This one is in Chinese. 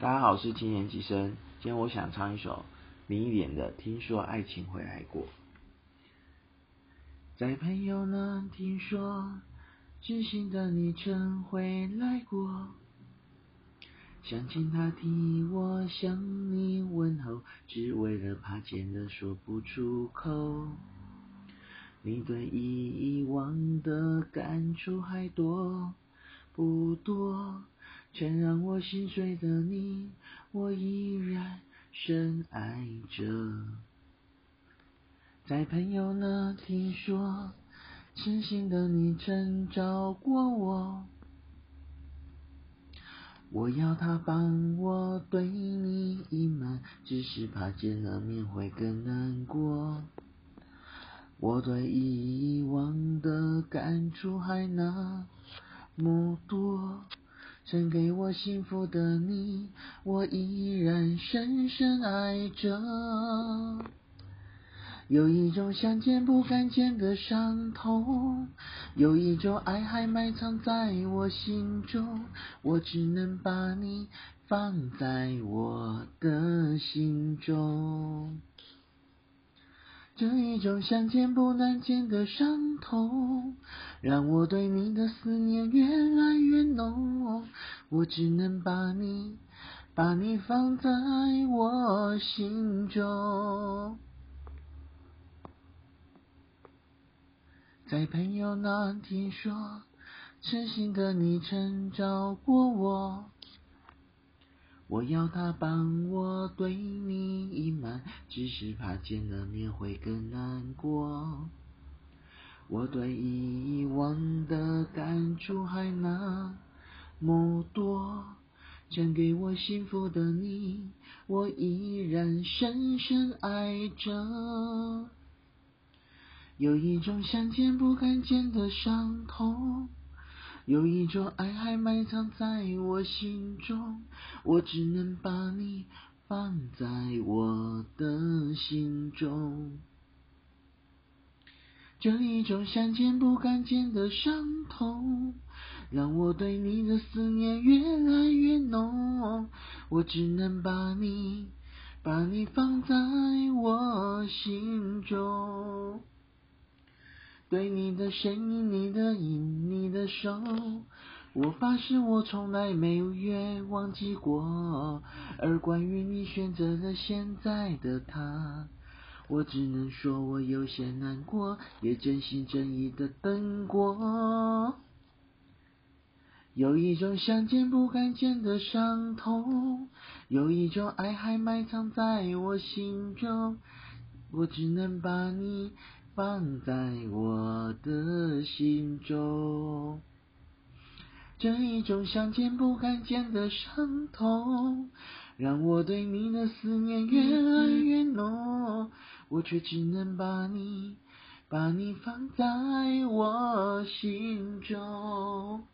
大家好，我是青年吉生。今天我想唱一首林忆莲的《听说爱情回来过》。在朋友那听说，知心的你曾回来过。想请他替我向你问候，只为了怕见了说不出口。你对以往的感触还多不多？曾让我心碎的你，我依然深爱着。在朋友那听说，痴心的你曾找过我。我要他帮我对你隐瞒，只是怕见了面会更难过。我对以往的感触还那么多。曾给我幸福的你，我依然深深爱着。有一种想见不敢见的伤痛，有一种爱还埋藏在我心中，我只能把你放在我的心中。这一种想见不能见的伤痛，让我对你的思念越来越浓。我只能把你，把你放在我心中。在朋友那听说，痴心的你曾找过我。我要他帮我对你隐瞒，只是怕见了面会更难过。我对以往的感触还那么多，曾给我幸福的你，我依然深深爱着。有一种想见不敢见的伤痛。有一种爱还埋藏在我心中，我只能把你放在我的心中。这一种想见不敢见的伤痛，让我对你的思念越来越浓。我只能把你，把你放在我心中。对你的声音，你的影，你的手，我发誓我从来没有越忘记过。而关于你选择了现在的他，我只能说我有些难过，也真心真意的等过。有一种想见不敢见的伤痛，有一种爱还埋藏在我心中，我只能把你。放在我的心中，这一种想见不敢见的伤痛，让我对你的思念越来越浓。我却只能把你，把你放在我心中。